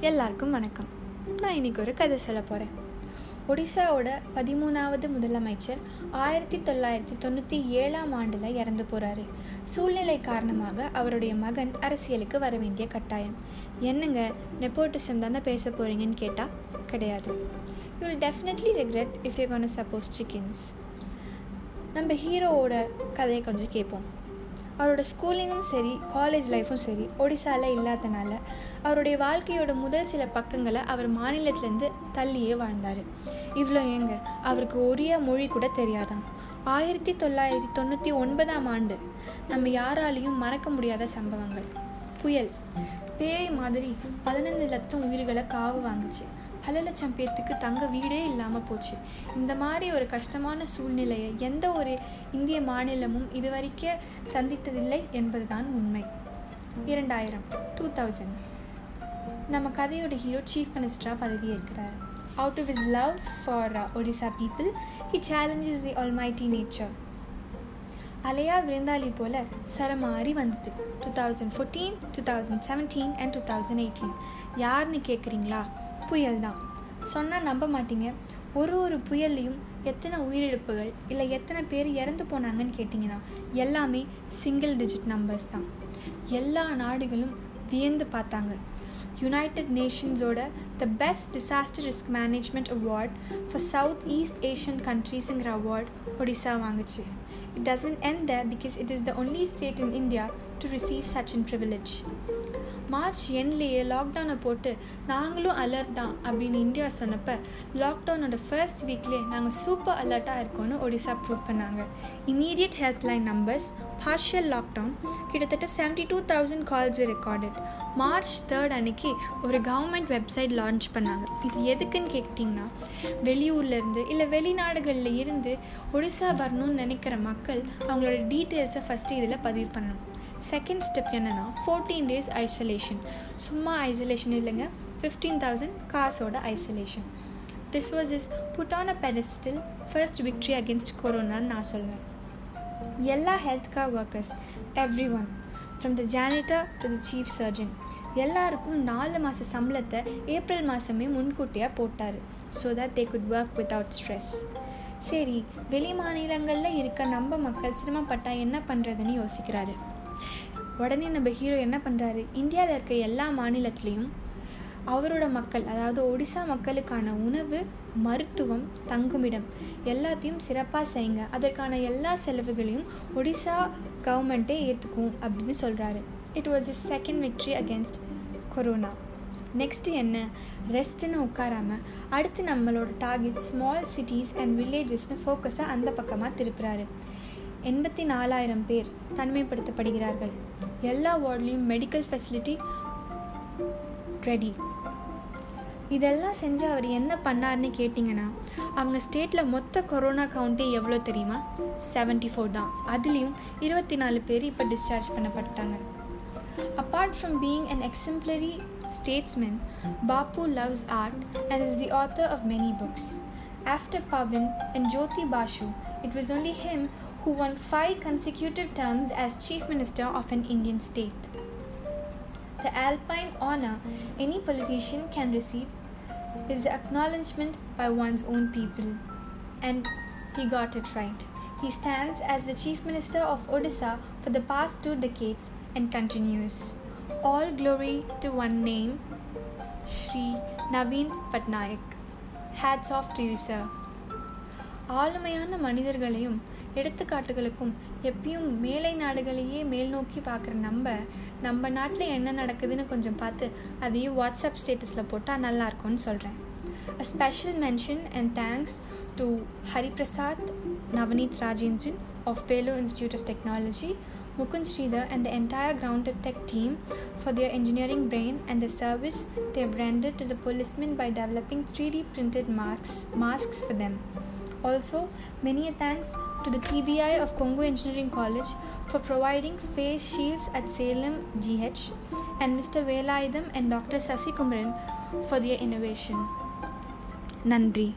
எல்லாருக்கும் வணக்கம். நான் இன்னைக்கு ஒரு கதை சொல்ல போகிறேன் ஒடிசாவோட பதிமூணாவது முதலமைச்சர் ஆயிரத்தி தொள்ளாயிரத்தி தொண்ணூற்றி ஏழாம் ஆண்டில் இறந்து போகிறாரு சூழ்நிலை காரணமாக அவருடைய மகன் அரசியலுக்கு வர வேண்டிய கட்டாயம். என்னங்க நெப்போட்டிசம் தானே பேச போகிறீங்கன்னு கேட்டால் கிடையாது. You will definitely regret if you gone suppose chickens நம்ம ஹீரோவோட கதையை கொஞ்சம் கேட்போம் அவரோட ஸ்கூலிங்கும் சரி காலேஜ் லைஃப்பும் சரி ஒடிசாவில் இல்லாதனால அவருடைய வாழ்க்கையோட முதல் சில பக்கங்களை அவர் மாநிலத்திலேருந்து தள்ளியே வாழ்ந்தார். இவ்வளோ ஏங்க அவருக்கு ஒரே மொழி கூட தெரியாதான் ஆயிரத்தி தொள்ளாயிரத்தி தொண்ணூற்றி ஒன்பதாம் ஆண்டு நம்ம யாராலையும் மறக்க முடியாத சம்பவங்கள். புயல். பேய் மாதிரி பதினைந்து லட்சம் உயிர்களை காவு வாங்குச்சு. பல லட்சம் பேர்த்துக்கு தங்க வீடே இல்லாமல் போச்சு. இந்த மாதிரி ஒரு கஷ்டமான சூழ்நிலையை எந்த ஒரு இந்திய மாநிலமும் இதுவரைக்கும் சந்தித்ததில்லை என்பதுதான் உண்மை. இரண்டாயிரம் டூ தௌசண்ட் நம்ம கதையோட ஹீரோ சீஃப் மினிஸ்டராக பதவியேற்கிறார். Out of is love for Odisha people he challenges the almighty nature அலையா விருந்தாளி போல சரமாறி வந்தது. Two thousand fourteen two thousand seventeen and two thousand eighteen யாருன்னு கேட்குறீங்களா புயல் தான் சொன்னால் நம்ப மாட்டீங்க. ஒரு ஒரு புயல்லையும் எத்தனை உயிரிழப்புகள் இல்லை எத்தனை பேர் இறந்து போனாங்கன்னு கேட்டிங்கன்னா எல்லாமே சிங்கிள் டிஜிட் நம்பர்ஸ் தான். எல்லா நாடுகளும் வியந்து பார்த்தாங்க. United நேஷன்ஸோட the best disaster risk management award for south east Asian கண்ட்ரீஸுங்கிற award Odisha வாங்குச்சு. It doesn't end the because it is the only state in India to receive such an privilege March எண்ட்லேயே லாக்டவுனை போட்டு நாங்களும் alert தான் அப்படின்னு India சொன்னப்போ லாக்டவுனோட first வீக்லேயே நாங்கள் super அலர்ட்டாக இருக்கோன்னு Odisha prove பண்ணாங்க. Immediate health line numbers partial lockdown கிட்டத்தட்ட seventy two thousand calls recorded March third அன்னைக்கு ஒரு கவர்மெண்ட் வெப்சைட் லான்ச் பண்ணாங்க. இது எதுக்குன்னு கேட்டிங்கன்னா வெளியூர்லேருந்து இல்லை வெளிநாடுகளில் இருந்து ஒடிசா வரணும்னு நினைக்கிற மக்கள் அவங்களோட டீட்டெயில்ஸை ஃபஸ்ட்டு இதில் பதிவு பண்ணணும். செகண்ட் ஸ்டெப் என்னென்னா ஃபோர்டீன் டேஸ் ஐசோலேஷன் சும்மா ஐசோலேஷன் இல்லைங்க. ஃபிஃப்டீன் தௌசண்ட் காசோட isolation this was is put on a pedestal first victory against கொரோனான்னு நான் சொல்லுவேன் எல்லா health care workers every one from the janitor to the chief surgeon எல்லாருக்கும் நாலு மாத சம்பளத்தை ஏப்ரல் மாதமே முன்கூட்டியாக போட்டார் so that they could work without stress சரி வெளி மாநிலங்களில் இருக்க நம்ம மக்கள் சிரமப்பட்டால் என்ன பண்ணுறதுன்னு யோசிக்கிறாரு. உடனே நம்ம ஹீரோ என்ன பண்ணுறாரு இந்தியாவில் இருக்க எல்லா மாநிலத்துலேயும் அவரோட மக்கள் அதாவது ஒடிசா மக்களுக்கான உணவு மருத்துவம் தங்குமிடம் எல்லாத்தையும் சிறப்பாக செய்யுங்க. அதற்கான எல்லா செலவுகளையும் ஒடிசா கவர்மெண்ட்டே ஏற்றுக்கும் அப்படின்னு சொல்கிறாரு it was is second victory against corona next என்ன? ரெஸ்ட்டுன்னு உட்காராமல் அடுத்து நம்மளோட டார்கெட் ஸ்மால் சிட்டிஸ் அண்ட் வில்லேஜஸ்னு ஃபோக்கஸை அந்த பக்கமாக திருப்புறாரு. எண்பத்தி நாலாயிரம் பேர் தனிமைப்படுத்தப்படுகிறார்கள். எல்லா வார்ட்லேயும் மெடிக்கல் ஃபெசிலிட்டி ரெடி இதெல்லாம் செஞ்சு அவர் என்ன பண்ணார்னு கேட்டிங்கன்னா அவங்க ஸ்டேட்டில் மொத்த கொரோனா கவுண்ட்டே எவ்வளோ தெரியுமா? செவன்ட்டி ஃபோர் தான். அதுலேயும் இருபத்தி நாலு பேர் இப்போ discharge பண்ணப்பட்டாங்க apart from being an exemplary statesmen Pappu loves art and is the author of many books after Pawan and Jyoti Basu it was only him who won five consecutive terms as Chief Minister of an Indian state. The alpine honor any politician can receive is the acknowledgement by one's own people. And he got it right. He stands as the Chief Minister of Odisha for the past two decades and continues. All glory to one name, Shri Naveen Patnaik. Hats off to you sir ஆளுமையான மனிதர்களையும் எடுத்துக்காட்டுகளுக்கும் எப்பயும் மேலை நாடுகளையே மேல் நோக்கி பார்க்குற நம்ம நம்ம நாட்டில் என்ன நடக்குதுன்னு கொஞ்சம் பார்த்து அதையும் வாட்ஸ்அப் ஸ்டேட்டஸில் போட்டால் நல்லாயிருக்கும்னு சொல்கிறேன் a special mention and thanks to Hariprasad Navaneeth Rajendran of Vellore Institute of Technology Mukund Sridhar and the entire Grounded Tech team for their engineering brain and the service they have rendered to the policemen by developing 3D printed masks, masks for them. Also, many thanks to the TBI of Congo Engineering College for providing face shields at Salem GH and Mr. Velaidam and Dr. Sasi Kumran for their innovation. Nandri.